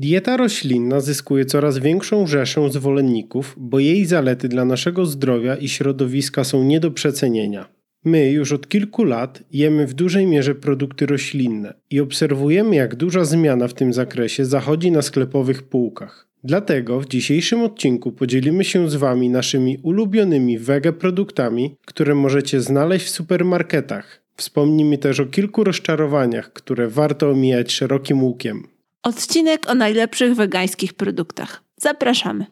Dieta roślinna zyskuje coraz większą rzeszę zwolenników, bo jej zalety dla naszego zdrowia i środowiska są nie do przecenienia. My już od kilku lat jemy w dużej mierze produkty roślinne i obserwujemy, jak duża zmiana w tym zakresie zachodzi na sklepowych półkach. Dlatego w dzisiejszym odcinku podzielimy się z Wami naszymi ulubionymi wege produktami, które możecie znaleźć w supermarketach. Wspomnimy też o kilku rozczarowaniach, które warto omijać szerokim łukiem. Odcinek o najlepszych wegańskich produktach. Zapraszamy.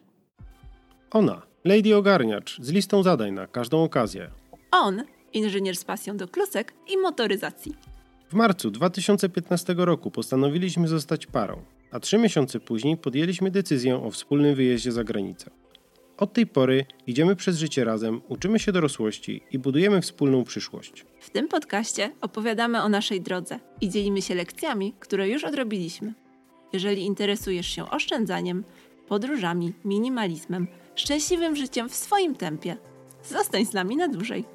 Ona, Lady Ogarniacz, z listą zadań na każdą okazję. On, inżynier z pasją do klusek i motoryzacji. W marcu 2015 roku postanowiliśmy zostać parą, a trzy miesiące później podjęliśmy decyzję o wspólnym wyjeździe za granicę. Od tej pory idziemy przez życie razem, uczymy się dorosłości i budujemy wspólną przyszłość. W tym podcaście opowiadamy o naszej drodze i dzielimy się lekcjami, które już odrobiliśmy. Jeżeli interesujesz się oszczędzaniem, podróżami, minimalizmem, szczęśliwym życiem w swoim tempie, zostań z nami na dłużej.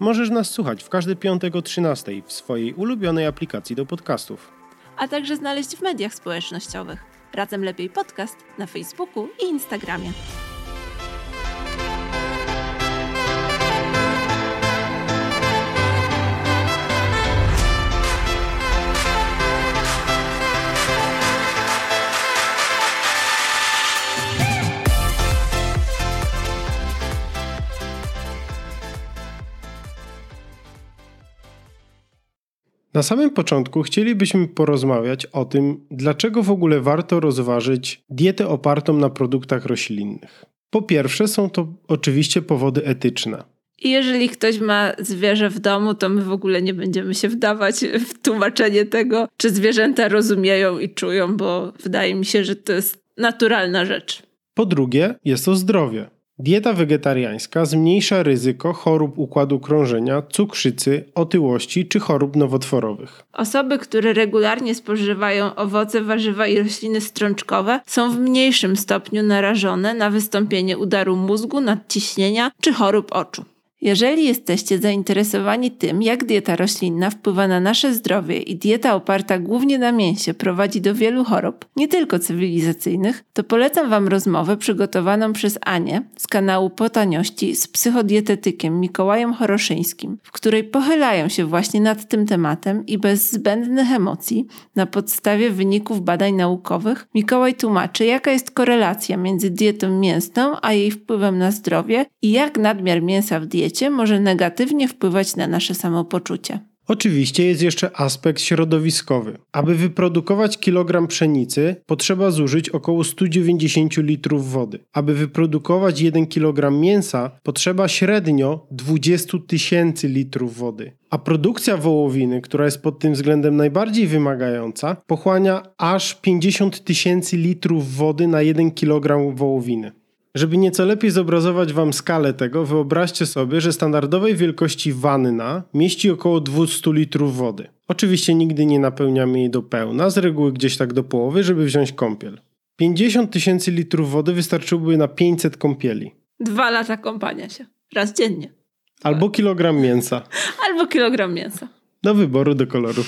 Możesz nas słuchać w każdy piątek o 13 w swojej ulubionej aplikacji do podcastów. A także znaleźć w mediach społecznościowych. Razem Lepiej Podcast na Facebooku i Instagramie. Na samym początku chcielibyśmy porozmawiać o tym, dlaczego w ogóle warto rozważyć dietę opartą na produktach roślinnych. Po pierwsze, są to oczywiście powody etyczne. I jeżeli ktoś ma zwierzę w domu, to my w ogóle nie będziemy się wdawać w tłumaczenie tego, czy zwierzęta rozumieją i czują, bo wydaje mi się, że to jest naturalna rzecz. Po drugie, jest to zdrowie. Dieta wegetariańska zmniejsza ryzyko chorób układu krążenia, cukrzycy, otyłości czy chorób nowotworowych. Osoby, które regularnie spożywają owoce, warzywa i rośliny strączkowe, są w mniejszym stopniu narażone na wystąpienie udaru mózgu, nadciśnienia czy chorób oczu. Jeżeli jesteście zainteresowani tym, jak dieta roślinna wpływa na nasze zdrowie i dieta oparta głównie na mięsie prowadzi do wielu chorób, nie tylko cywilizacyjnych, to polecam Wam rozmowę przygotowaną przez Anię z kanału Potaniości z psychodietetykiem Mikołajem Choroszyńskim, w której pochylają się właśnie nad tym tematem i bez zbędnych emocji, na podstawie wyników badań naukowych, Mikołaj tłumaczy, jaka jest korelacja między dietą mięsną a jej wpływem na zdrowie i jak nadmiar mięsa w diecie diecie może negatywnie wpływać na nasze samopoczucie. Oczywiście jest jeszcze aspekt środowiskowy. Aby wyprodukować kilogram pszenicy, potrzeba zużyć około 190 litrów wody. Aby wyprodukować 1 kg mięsa, potrzeba średnio 20 tysięcy litrów wody. A produkcja wołowiny, która jest pod tym względem najbardziej wymagająca, pochłania aż 50 tysięcy litrów wody na 1 kg wołowiny. Żeby nieco lepiej zobrazować Wam skalę tego, wyobraźcie sobie, że standardowej wielkości wanna mieści około 200 litrów wody. Oczywiście nigdy nie napełniamy jej do pełna, z reguły gdzieś tak do połowy, żeby wziąć kąpiel. 50 tysięcy litrów wody wystarczyłoby na 500 kąpieli. Dwa lata kąpania się. Raz dziennie. Albo kilogram mięsa. Albo kilogram mięsa. Do wyboru, do koloru.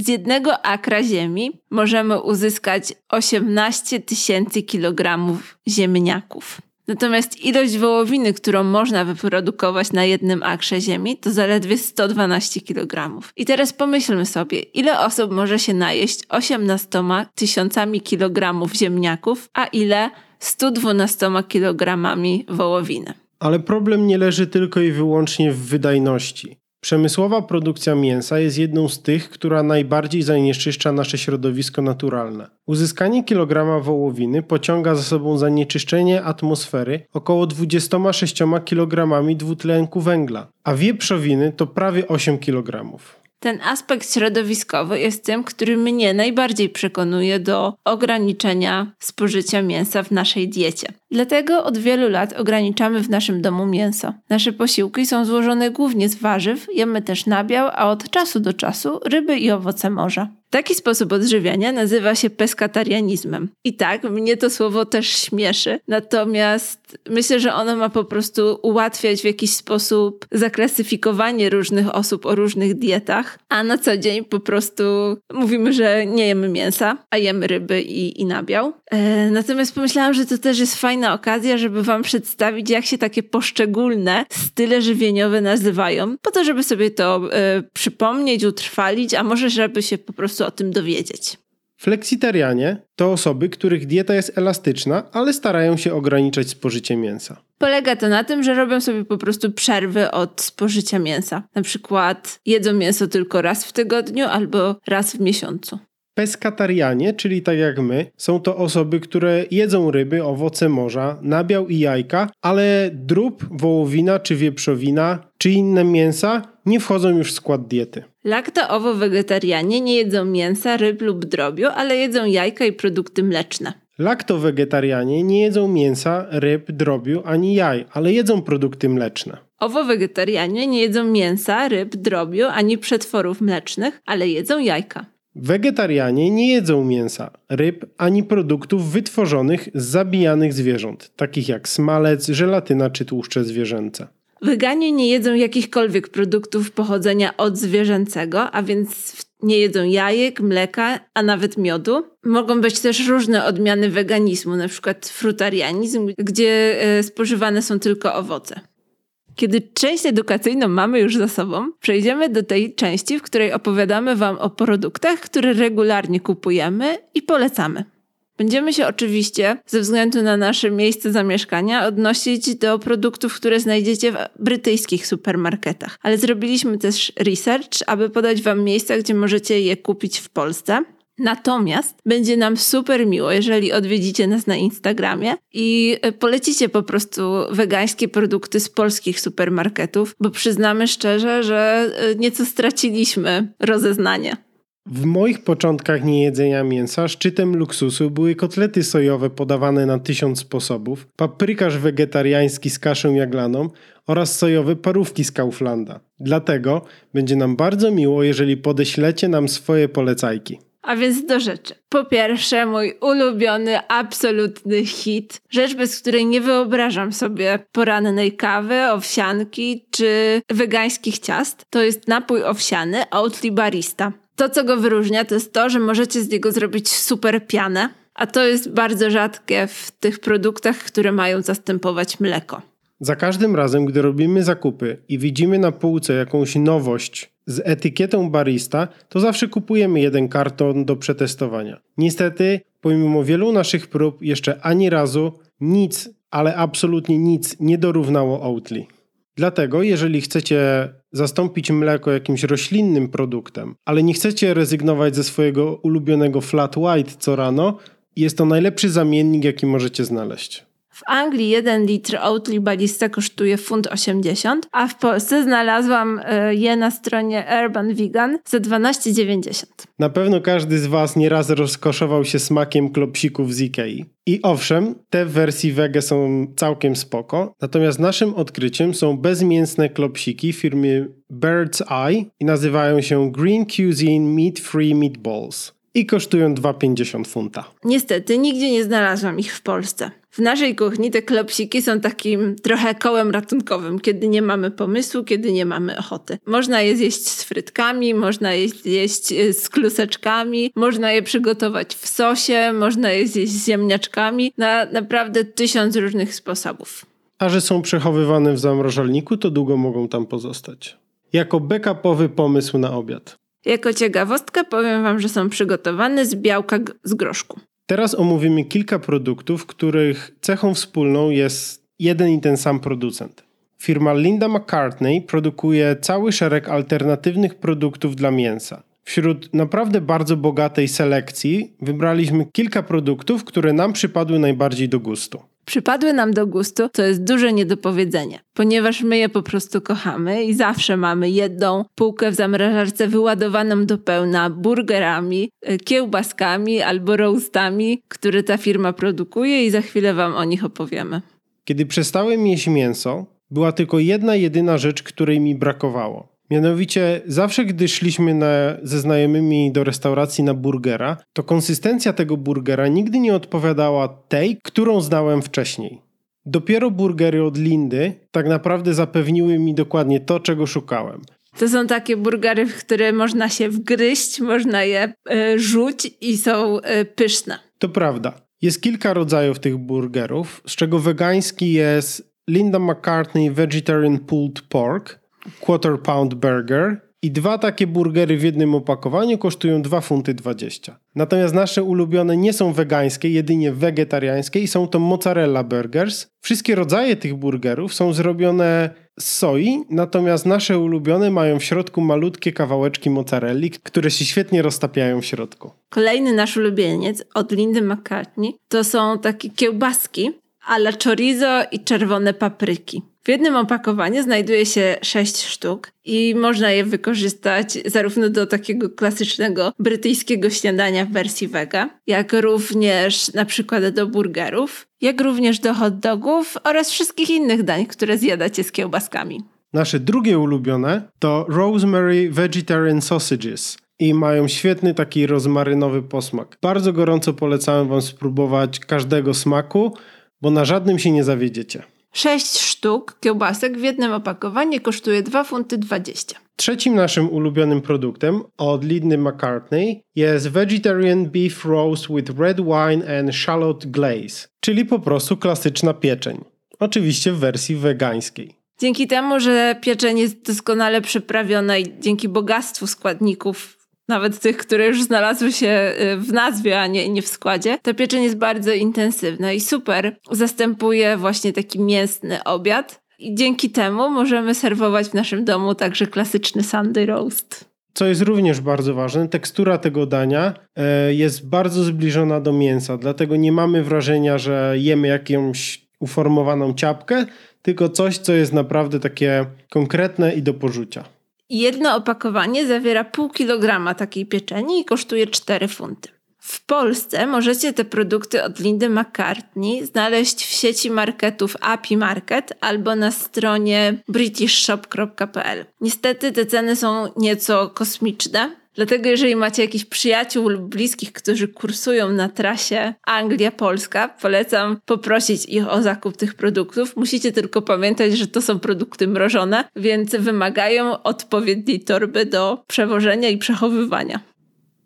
Z jednego akra ziemi możemy uzyskać 18 tysięcy kilogramów ziemniaków. Natomiast ilość wołowiny, którą można wyprodukować na jednym akrze ziemi, to zaledwie 112 kg. I teraz pomyślmy sobie, ile osób może się najeść 18 tysiącami kilogramów ziemniaków, a ile 112 kilogramami wołowiny. Ale problem nie leży tylko i wyłącznie w wydajności. Przemysłowa produkcja mięsa jest jedną z tych, która najbardziej zanieczyszcza nasze środowisko naturalne. Uzyskanie kilograma wołowiny pociąga za sobą zanieczyszczenie atmosfery około 26 kg dwutlenku węgla, a wieprzowiny to prawie 8 kg. Ten aspekt środowiskowy jest tym, który mnie najbardziej przekonuje do ograniczenia spożycia mięsa w naszej diecie. Dlatego od wielu lat ograniczamy w naszym domu mięso. Nasze posiłki są złożone głównie z warzyw, jemy też nabiał, a od czasu do czasu ryby i owoce morza. Taki sposób odżywiania nazywa się peskatarianizmem. I tak, mnie to słowo też śmieszy, natomiast myślę, że ono ma po prostu ułatwiać w jakiś sposób zaklasyfikowanie różnych osób o różnych dietach, a na co dzień po prostu mówimy, że nie jemy mięsa, a jemy ryby i, i nabiał. E, natomiast pomyślałam, że to też jest fajna okazja, żeby Wam przedstawić, jak się takie poszczególne style żywieniowe nazywają, po to, żeby sobie to e, przypomnieć, utrwalić, a może żeby się po prostu o tym dowiedzieć. Fleksitarianie to osoby, których dieta jest elastyczna, ale starają się ograniczać spożycie mięsa. Polega to na tym, że robią sobie po prostu przerwy od spożycia mięsa. Na przykład jedzą mięso tylko raz w tygodniu albo raz w miesiącu. Peskatarianie, czyli tak jak my, są to osoby, które jedzą ryby, owoce morza, nabiał i jajka, ale drób, wołowina czy wieprzowina czy inne mięsa nie wchodzą już w skład diety. Lakto-owo-wegetarianie nie jedzą mięsa, ryb lub drobiu, ale jedzą jajka i produkty mleczne. Lakto-wegetarianie nie jedzą mięsa, ryb, drobiu ani jaj, ale jedzą produkty mleczne. Owo-wegetarianie nie jedzą mięsa, ryb, drobiu ani przetworów mlecznych, ale jedzą jajka. Wegetarianie nie jedzą mięsa, ryb ani produktów wytworzonych z zabijanych zwierząt, takich jak smalec, żelatyna czy tłuszcze zwierzęce. Weganie nie jedzą jakichkolwiek produktów pochodzenia odzwierzęcego, a więc nie jedzą jajek, mleka, a nawet miodu. Mogą być też różne odmiany weganizmu, przykład frutarianizm, gdzie e, spożywane są tylko owoce. Kiedy część edukacyjną mamy już za sobą, przejdziemy do tej części, w której opowiadamy Wam o produktach, które regularnie kupujemy i polecamy. Będziemy się oczywiście, ze względu na nasze miejsce zamieszkania, odnosić do produktów, które znajdziecie w brytyjskich supermarketach. Ale zrobiliśmy też research, aby podać Wam miejsca, gdzie możecie je kupić w Polsce. Natomiast będzie nam super miło, jeżeli odwiedzicie nas na Instagramie i e, polecicie po prostu wegańskie produkty z polskich supermarketów, bo przyznamy szczerze, że e, nieco straciliśmy rozeznanie. W moich początkach niejedzenia mięsa szczytem luksusu były kotlety sojowe podawane na tysiąc sposobów, paprykarz wegetariański z kaszą jaglaną oraz sojowe parówki z Kauflanda. Dlatego będzie nam bardzo miło, jeżeli podeślecie nam swoje polecajki. A więc do rzeczy. Po pierwsze, mój ulubiony, absolutny hit. Rzecz, bez której nie wyobrażam sobie porannej kawy, owsianki czy wegańskich ciast. To jest napój owsiany Oatly Barista. To, co go wyróżnia, to jest to, że możecie z niego zrobić super pianę, a to jest bardzo rzadkie w tych produktach, które mają zastępować mleko. Za każdym razem, gdy robimy zakupy i widzimy na półce jakąś nowość z etykietą barista, to zawsze kupujemy jeden karton do przetestowania. Niestety, pomimo wielu naszych prób, jeszcze ani razu nic, ale absolutnie nic nie dorównało Oatly. Dlatego, jeżeli chcecie zastąpić mleko jakimś roślinnym produktem, ale nie chcecie rezygnować ze swojego ulubionego flat white co rano, jest to najlepszy zamiennik, jaki możecie znaleźć. W Anglii 1 litr Oatly Balista kosztuje funt 80, a w Polsce znalazłam e, je na stronie Urban Vegan za 12,90. Na pewno każdy z Was nieraz rozkoszował się smakiem klopsików z Ikei. I owszem, te w wersji wege są całkiem spoko, natomiast naszym odkryciem są bezmięsne klopsiki firmy Bird's Eye i nazywają się Green Cuisine Meat Free Meatballs i kosztują 2,50 funta. Niestety, nigdzie nie znalazłam ich w Polsce. W naszej kuchni te klopsiki są takim trochę kołem ratunkowym, kiedy nie mamy pomysłu, kiedy nie mamy ochoty. Można je zjeść z frytkami, można je zjeść e, z kluseczkami, można je przygotować w sosie, można je zjeść z ziemniaczkami, na naprawdę tysiąc różnych sposobów. A że są przechowywane w zamrażalniku, to długo mogą tam pozostać. Jako backupowy pomysł na obiad. Jako ciekawostkę powiem Wam, że są przygotowane z białka z groszku. Teraz omówimy kilka produktów, których cechą wspólną jest jeden i ten sam producent. Firma Linda McCartney produkuje cały szereg alternatywnych produktów dla mięsa. Wśród naprawdę bardzo bogatej selekcji wybraliśmy kilka produktów, które nam przypadły najbardziej do gustu przypadły nam do gustu, to jest duże niedopowiedzenie, ponieważ my je po prostu kochamy i zawsze mamy jedną półkę w zamrażarce wyładowaną do pełna burgerami, e, kiełbaskami albo roastami, które ta firma produkuje i za chwilę wam o nich opowiemy. Kiedy przestałem jeść mięso, była tylko jedna jedyna rzecz, której mi brakowało. Mianowicie, zawsze gdy szliśmy na, ze znajomymi do restauracji na burgera, to konsystencja tego burgera nigdy nie odpowiadała tej, którą znałem wcześniej. Dopiero burgery od Lindy tak naprawdę zapewniły mi dokładnie to, czego szukałem. To są takie burgery, w które można się wgryźć, można je y, rzuć i są y, pyszne. To prawda. Jest kilka rodzajów tych burgerów, z czego wegański jest Linda McCartney Vegetarian Pulled Pork, Quarter Pound Burger i dwa takie burgery w jednym opakowaniu kosztują 2 funty 20. Natomiast nasze ulubione nie są wegańskie, jedynie wegetariańskie i są to mozzarella burgers. Wszystkie rodzaje tych burgerów są zrobione z soi, natomiast nasze ulubione mają w środku malutkie kawałeczki mozzarelli, które się świetnie roztapiają w środku. Kolejny nasz ulubieniec od Lindy McCartney to są takie kiełbaski ale chorizo i czerwone papryki. W jednym opakowaniu znajduje się sześć sztuk i można je wykorzystać zarówno do takiego klasycznego brytyjskiego śniadania w wersji wega, jak również na przykład do burgerów, jak również do hot dogów oraz wszystkich innych dań, które zjadacie z kiełbaskami. Nasze drugie ulubione to Rosemary Vegetarian Sausages i mają świetny taki rozmarynowy posmak. Bardzo gorąco polecam Wam spróbować każdego smaku, bo na żadnym się nie zawiedziecie. Sześć sztuk kiełbasek w jednym opakowaniu kosztuje 2 funty 20. Trzecim naszym ulubionym produktem od Lidny McCartney jest Vegetarian Beef Roast with Red Wine and Shallot Glaze, czyli po prostu klasyczna pieczeń. Oczywiście w wersji wegańskiej. Dzięki temu, że pieczeń jest doskonale przyprawiona i dzięki bogactwu składników nawet tych, które już znalazły się y, w nazwie, a nie, nie w składzie, ta pieczeń jest bardzo intensywna i super. Zastępuje właśnie taki mięsny obiad. I dzięki temu możemy serwować w naszym domu także klasyczny Sunday roast. Co jest również bardzo ważne, tekstura tego dania e, jest bardzo zbliżona do mięsa, dlatego nie mamy wrażenia, że jemy jakąś uformowaną ciapkę, tylko coś, co jest naprawdę takie konkretne i do porzucia. Jedno opakowanie zawiera pół kilograma takiej pieczeni i kosztuje 4 funty. W Polsce możecie te produkty od Lindy McCartney znaleźć w sieci marketów API Market albo na stronie britishshop.pl. Niestety te ceny są nieco kosmiczne, Dlatego, jeżeli macie jakichś przyjaciół lub bliskich, którzy kursują na trasie Anglia-Polska, polecam poprosić ich o zakup tych produktów. Musicie tylko pamiętać, że to są produkty mrożone, więc wymagają odpowiedniej torby do przewożenia i przechowywania.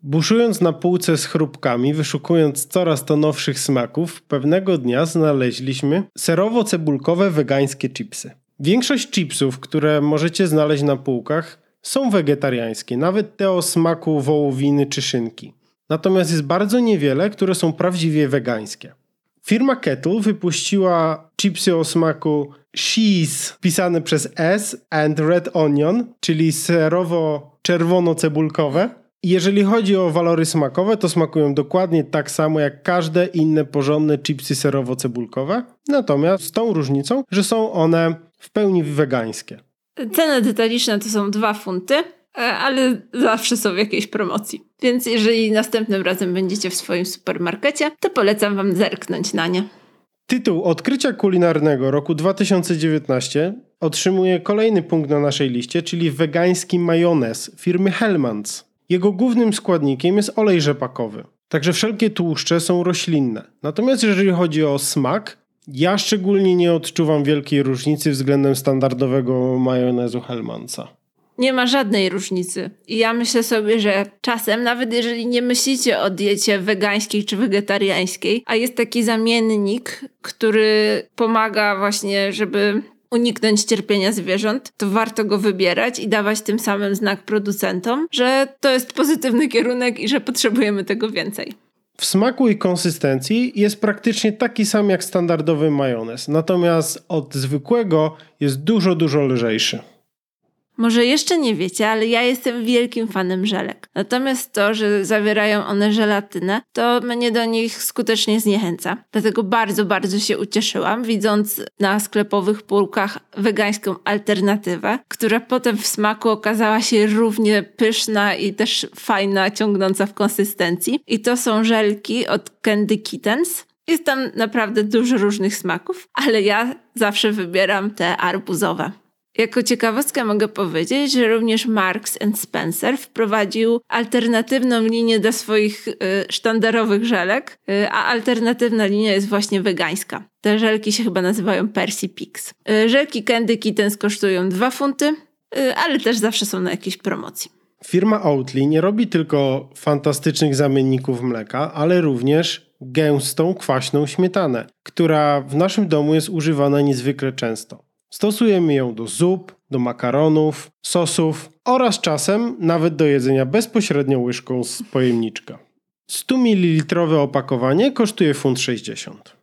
Buszując na półce z chrupkami, wyszukując coraz to nowszych smaków, pewnego dnia znaleźliśmy serowo-cebulkowe wegańskie chipsy. Większość chipsów, które możecie znaleźć na półkach, są wegetariańskie, nawet te o smaku wołowiny czy szynki. Natomiast jest bardzo niewiele, które są prawdziwie wegańskie. Firma Kettle wypuściła chipsy o smaku cheese pisane przez S and red onion, czyli serowo-czerwono-cebulkowe. Jeżeli chodzi o walory smakowe, to smakują dokładnie tak samo jak każde inne porządne chipsy serowo-cebulkowe, natomiast z tą różnicą, że są one w pełni wegańskie. Cena detaliczna to są 2 funty, e, ale zawsze są w jakiejś promocji. Więc jeżeli następnym razem będziecie w swoim supermarkecie, to polecam Wam zerknąć na nie. Tytuł Odkrycia kulinarnego roku 2019 otrzymuje kolejny punkt na naszej liście, czyli wegański majonez firmy Hellmann's. Jego głównym składnikiem jest olej rzepakowy. Także wszelkie tłuszcze są roślinne. Natomiast jeżeli chodzi o smak, ja szczególnie nie odczuwam wielkiej różnicy względem standardowego majonezu Hellmansa. Nie ma żadnej różnicy. I ja myślę sobie, że czasem, nawet jeżeli nie myślicie o diecie wegańskiej czy wegetariańskiej, a jest taki zamiennik, który pomaga właśnie, żeby uniknąć cierpienia zwierząt, to warto go wybierać i dawać tym samym znak producentom, że to jest pozytywny kierunek i że potrzebujemy tego więcej. W smaku i konsystencji jest praktycznie taki sam jak standardowy majonez, natomiast od zwykłego jest dużo, dużo lżejszy. Może jeszcze nie wiecie, ale ja jestem wielkim fanem żelek. Natomiast to, że zawierają one żelatynę, to mnie do nich skutecznie zniechęca. Dlatego bardzo, bardzo się ucieszyłam, widząc na sklepowych półkach wegańską alternatywę, która potem w smaku okazała się równie pyszna i też fajna, ciągnąca w konsystencji. I to są żelki od Candy Kittens. Jest tam naprawdę dużo różnych smaków, ale ja zawsze wybieram te arbuzowe. Jako ciekawostkę mogę powiedzieć, że również Marks Spencer wprowadził alternatywną linię do swoich y, sztandarowych żelek, y, a alternatywna linia jest właśnie wegańska. Te żelki się chyba nazywają Percy Pix. Y, żelki Candy Kittens kosztują 2 funty, y, ale też zawsze są na jakiejś promocji. Firma Oatly nie robi tylko fantastycznych zamienników mleka, ale również gęstą, kwaśną śmietanę, która w naszym domu jest używana niezwykle często. Stosujemy ją do zup, do makaronów, sosów oraz czasem nawet do jedzenia bezpośrednio łyżką z pojemniczka. 100 ml opakowanie kosztuje funt 60.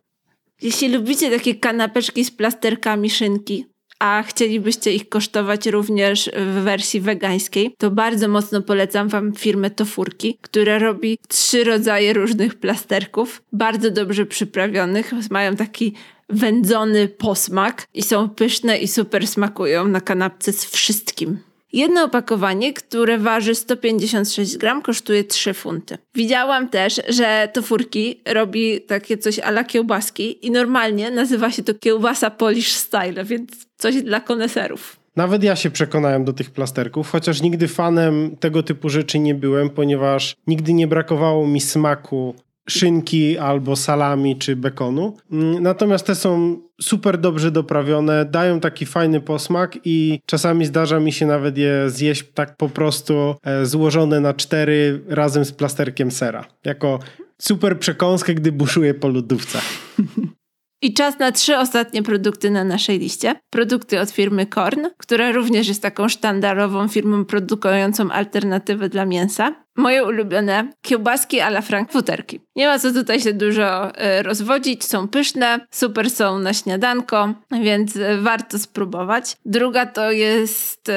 Jeśli lubicie takie kanapeczki z plasterkami szynki, a chcielibyście ich kosztować również w wersji wegańskiej, to bardzo mocno polecam Wam firmę Tofurki, która robi trzy rodzaje różnych plasterków, bardzo dobrze przyprawionych. Mają taki wędzony posmak i są pyszne i super smakują na kanapce z wszystkim. Jedno opakowanie, które waży 156 gram, kosztuje 3 funty. Widziałam też, że Tofurki robi takie coś ala kiełbaski i normalnie nazywa się to kiełbasa Polish Style, więc coś dla koneserów. Nawet ja się przekonałem do tych plasterków, chociaż nigdy fanem tego typu rzeczy nie byłem, ponieważ nigdy nie brakowało mi smaku szynki albo salami czy bekonu. Mm, natomiast te są super dobrze doprawione, dają taki fajny posmak i czasami zdarza mi się nawet je zjeść tak po prostu e, złożone na cztery razem z plasterkiem sera. Jako super przekąskę, gdy buszuję po lodówce. I czas na trzy ostatnie produkty na naszej liście. Produkty od firmy Korn, która również jest taką sztandarową firmą produkującą alternatywy dla mięsa. Moje ulubione kiełbaski a la frankfurterki. Nie ma co tutaj się dużo y, rozwodzić, są pyszne, super są na śniadanko, więc y, warto spróbować. Druga to jest y,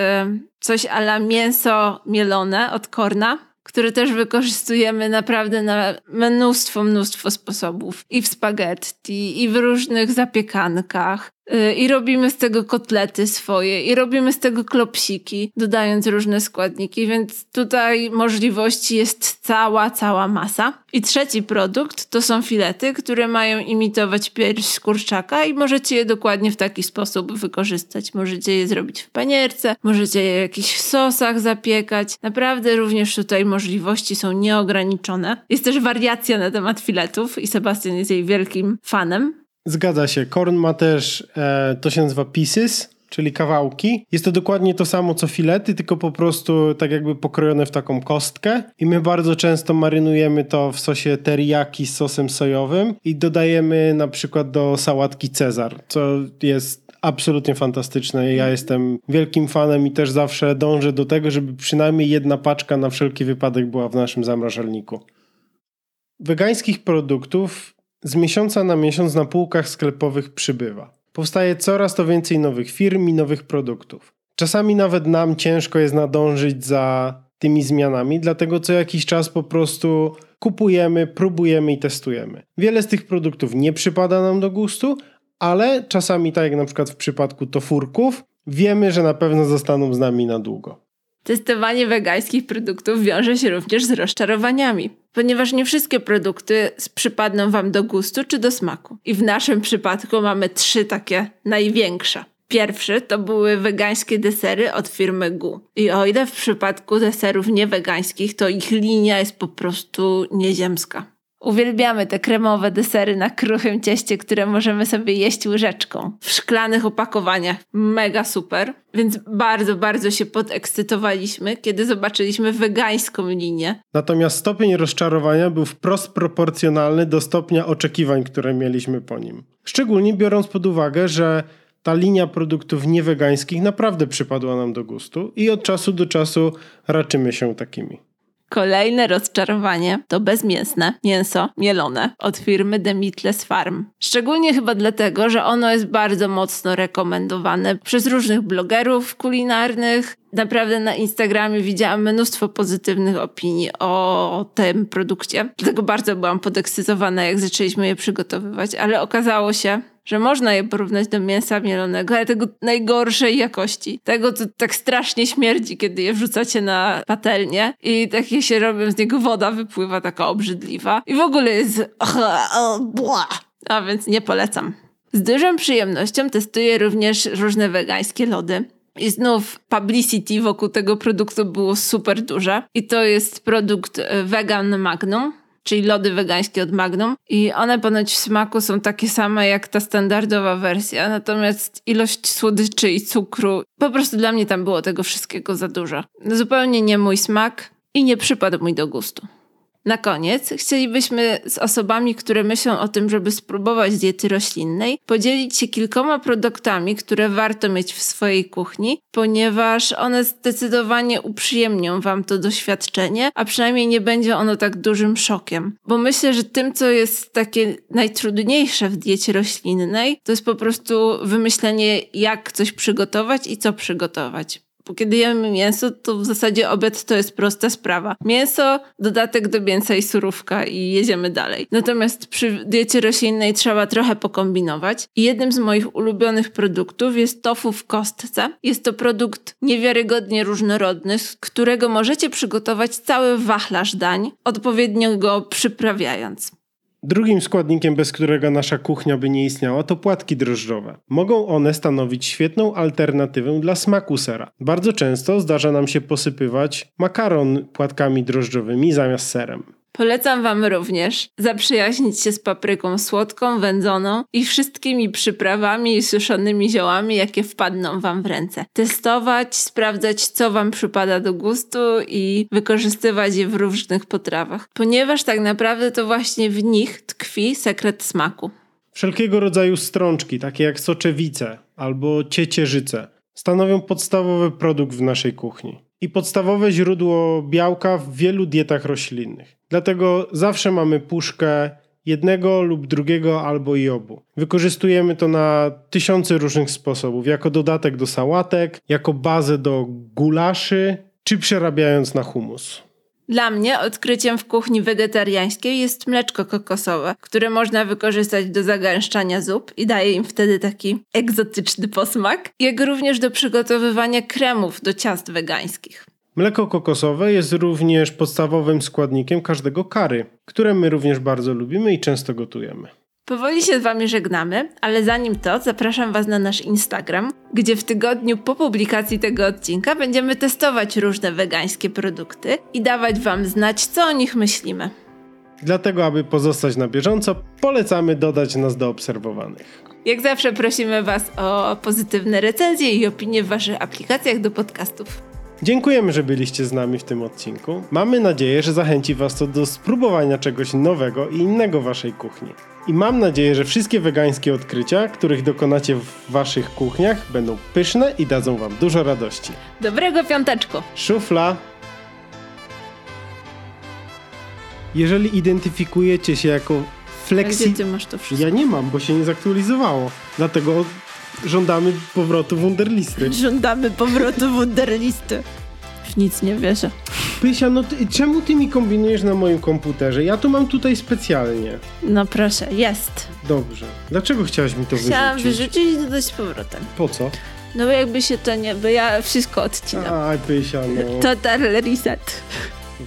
coś a la mięso mielone od Korna który też wykorzystujemy naprawdę na mnóstwo, mnóstwo sposobów. I w spaghetti, i w różnych zapiekankach. Y, I robimy z tego kotlety swoje, i robimy z tego klopsiki, dodając różne składniki, więc tutaj możliwości jest cała, cała masa. I trzeci produkt to są filety, które mają imitować pierś z kurczaka i możecie je dokładnie w taki sposób wykorzystać. Możecie je zrobić w panierce, możecie je w jakichś sosach zapiekać. Naprawdę również tutaj możliwości są nieograniczone. Jest też wariacja na temat filetów i Sebastian jest jej wielkim fanem. Zgadza się. Korn ma też, e, to się nazywa pieces, czyli kawałki. Jest to dokładnie to samo co filety, tylko po prostu tak jakby pokrojone w taką kostkę. I my bardzo często marynujemy to w sosie teriyaki z sosem sojowym i dodajemy na przykład do sałatki Cezar, co jest absolutnie fantastyczne. Ja jestem wielkim fanem i też zawsze dążę do tego, żeby przynajmniej jedna paczka na wszelki wypadek była w naszym zamrażalniku. Wegańskich produktów z miesiąca na miesiąc na półkach sklepowych przybywa. Powstaje coraz to więcej nowych firm i nowych produktów. Czasami nawet nam ciężko jest nadążyć za tymi zmianami, dlatego co jakiś czas po prostu kupujemy, próbujemy i testujemy. Wiele z tych produktów nie przypada nam do gustu, ale czasami, tak jak na przykład w przypadku tofurków, wiemy, że na pewno zostaną z nami na długo. Testowanie wegańskich produktów wiąże się również z rozczarowaniami, ponieważ nie wszystkie produkty przypadną Wam do gustu czy do smaku. I w naszym przypadku mamy trzy takie największe. Pierwszy to były wegańskie desery od firmy Gu. I o ile w przypadku deserów niewegańskich, to ich linia jest po prostu nieziemska. Uwielbiamy te kremowe desery na kruchym cieście, które możemy sobie jeść łyżeczką. W szklanych opakowaniach. Mega super. Więc bardzo, bardzo się podekscytowaliśmy, kiedy zobaczyliśmy wegańską linię. Natomiast stopień rozczarowania był wprost proporcjonalny do stopnia oczekiwań, które mieliśmy po nim. Szczególnie biorąc pod uwagę, że ta linia produktów niewegańskich naprawdę przypadła nam do gustu i od czasu do czasu raczymy się takimi. Kolejne rozczarowanie to bezmięsne mięso mielone od firmy Demitles Farm. Szczególnie chyba dlatego, że ono jest bardzo mocno rekomendowane przez różnych blogerów kulinarnych. Naprawdę na Instagramie widziałam mnóstwo pozytywnych opinii o tym produkcie. Dlatego bardzo byłam podekscytowana, jak zaczęliśmy je przygotowywać, ale okazało się, że można je porównać do mięsa mielonego, ale tego najgorszej jakości. Tego, co tak strasznie śmierdzi, kiedy je wrzucacie na patelnię i takie się robią, z niego woda wypływa taka obrzydliwa. I w ogóle jest... A więc nie polecam. Z dużą przyjemnością testuję również różne wegańskie lody. I znów publicity wokół tego produktu było super duże. I to jest produkt e, Vegan Magnum czyli lody wegańskie od Magnum. I one ponoć w smaku są takie same jak ta standardowa wersja, natomiast ilość słodyczy i cukru, po prostu dla mnie tam było tego wszystkiego za dużo. Zupełnie nie mój smak i nie przypadł mi do gustu. Na koniec chcielibyśmy z osobami, które myślą o tym, żeby spróbować diety roślinnej, podzielić się kilkoma produktami, które warto mieć w swojej kuchni, ponieważ one zdecydowanie uprzyjemnią Wam to doświadczenie, a przynajmniej nie będzie ono tak dużym szokiem. Bo myślę, że tym, co jest takie najtrudniejsze w diecie roślinnej, to jest po prostu wymyślenie, jak coś przygotować i co przygotować. Kiedy jemy mięso, to w zasadzie obiad to jest prosta sprawa. Mięso, dodatek do mięsa i surówka i jedziemy dalej. Natomiast przy diecie roślinnej trzeba trochę pokombinować. I jednym z moich ulubionych produktów jest tofu w kostce. Jest to produkt niewiarygodnie różnorodny, z którego możecie przygotować cały wachlarz dań, odpowiednio go przyprawiając. Drugim składnikiem, bez którego nasza kuchnia by nie istniała, to płatki drożdżowe. Mogą one stanowić świetną alternatywę dla smaku sera. Bardzo często zdarza nam się posypywać makaron płatkami drożdżowymi zamiast serem. Polecam Wam również zaprzyjaźnić się z papryką słodką, wędzoną i wszystkimi przyprawami i suszonymi ziołami, jakie wpadną Wam w ręce. Testować, sprawdzać, co Wam przypada do gustu i wykorzystywać je w różnych potrawach, ponieważ tak naprawdę to właśnie w nich tkwi sekret smaku. Wszelkiego rodzaju strączki, takie jak soczewice albo ciecierzyce, stanowią podstawowy produkt w naszej kuchni i podstawowe źródło białka w wielu dietach roślinnych. Dlatego zawsze mamy puszkę jednego lub drugiego albo i obu. Wykorzystujemy to na tysiące różnych sposobów, jako dodatek do sałatek, jako bazę do gulaszy, czy przerabiając na humus. Dla mnie odkryciem w kuchni wegetariańskiej jest mleczko kokosowe, które można wykorzystać do zagęszczania zup i daje im wtedy taki egzotyczny posmak, jak również do przygotowywania kremów do ciast wegańskich. Mleko kokosowe jest również podstawowym składnikiem każdego kary, które my również bardzo lubimy i często gotujemy. Powoli się z Wami żegnamy, ale zanim to zapraszam Was na nasz Instagram, gdzie w tygodniu po publikacji tego odcinka będziemy testować różne wegańskie produkty i dawać Wam znać, co o nich myślimy. Dlatego, aby pozostać na bieżąco, polecamy dodać nas do obserwowanych. Jak zawsze prosimy Was o pozytywne recenzje i opinie w Waszych aplikacjach do podcastów. Dziękujemy, że byliście z nami w tym odcinku. Mamy nadzieję, że zachęci Was to do spróbowania czegoś nowego i innego w Waszej kuchni. I mam nadzieję, że wszystkie wegańskie odkrycia, których dokonacie w Waszych kuchniach, będą pyszne i dadzą Wam dużo radości. Dobrego piąteczko! Szufla! Jeżeli identyfikujecie się jako flexi... Gdzie ty masz to wszystko? Ja nie mam, bo się nie zaktualizowało. Dlatego żądamy powrotu Wunderlisty. Żądamy powrotu Wunderlisty. W nic nie wierzę. Pysia, no ty, czemu ty mi kombinujesz na moim komputerze? Ja to mam tutaj specjalnie. No proszę, jest. Dobrze. Dlaczego chciałaś mi to Chciałam wyrzucić? wyrzucić i dodać z powrotem. Po co? No bo jakby się to nie... Bo ja wszystko odcinam. Aj, Pysia, no. Total reset. Ty.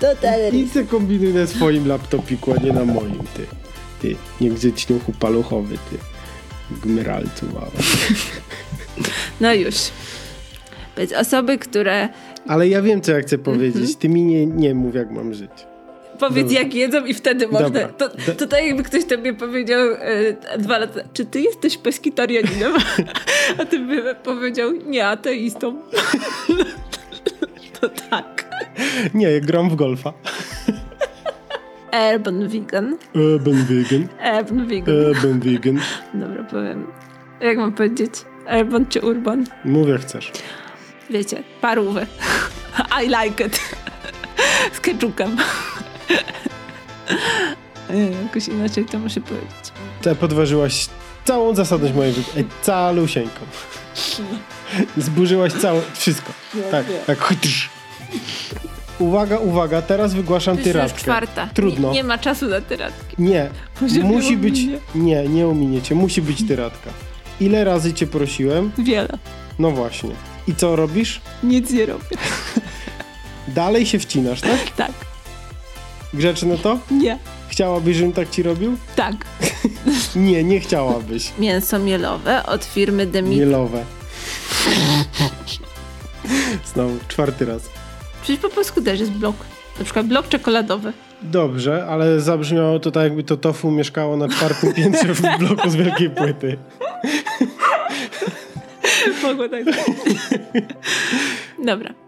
Total reset. Nic kombinuj na swoim laptopiku, a nie na moim, ty. Ty, nie grzeczniuchu paluchowy, ty. Gmeralcu, mała. No już. Bez osoby, które... Ale ja wiem, co ja chcę powiedzieć. Ty mi nie, nie mów, jak mam żyć. Powiedz Dobra. jak jedzą i wtedy można. Dobra. To, to tak jakby ktoś tobie powiedział e, dwa lata, czy ty jesteś peskitarianinem? A ty by powiedział, nie, ateistą. to tak. Nie, gram w golfa. Urban vegan. Urban vegan. Urban vegan. Urban vegan. Dobra, powiem. Jak mam powiedzieć? Urban czy urban? Mów jak chcesz. Wiecie, parówy. I like it. Z keczukiem. Jakoś inaczej to muszę powiedzieć. Te podważyłaś całą zasadność mojej wypowiedzi. Calusieńką. Zburzyłaś całe... Wszystko. Tak, wiem. tak. Chytrz. Uwaga, uwaga, teraz wygłaszam To jest już tyratkę. czwarta. Trudno. Nie, nie ma czasu na tyratki. Nie, Może musi być... Nie, nie ominiecie. Musi być tyratka. Ile razy cię prosiłem? Wiele. No właśnie. I co robisz? Nic nie robię. Dalej się wcinasz, tak? Tak. Grzeczne to? Nie. Chciałabyś, żebym tak ci robił? Tak. Nie, nie chciałabyś. Mięso mielowe od firmy Demi. Mielowe. Znowu, czwarty raz. Przecież po polsku też jest blok. Na przykład blok czekoladowy. Dobrze, ale zabrzmiało to tak, jakby to tofu mieszkało na czwartym piętrze w bloku z wielkiej płyty. Mogło tak. Dobra.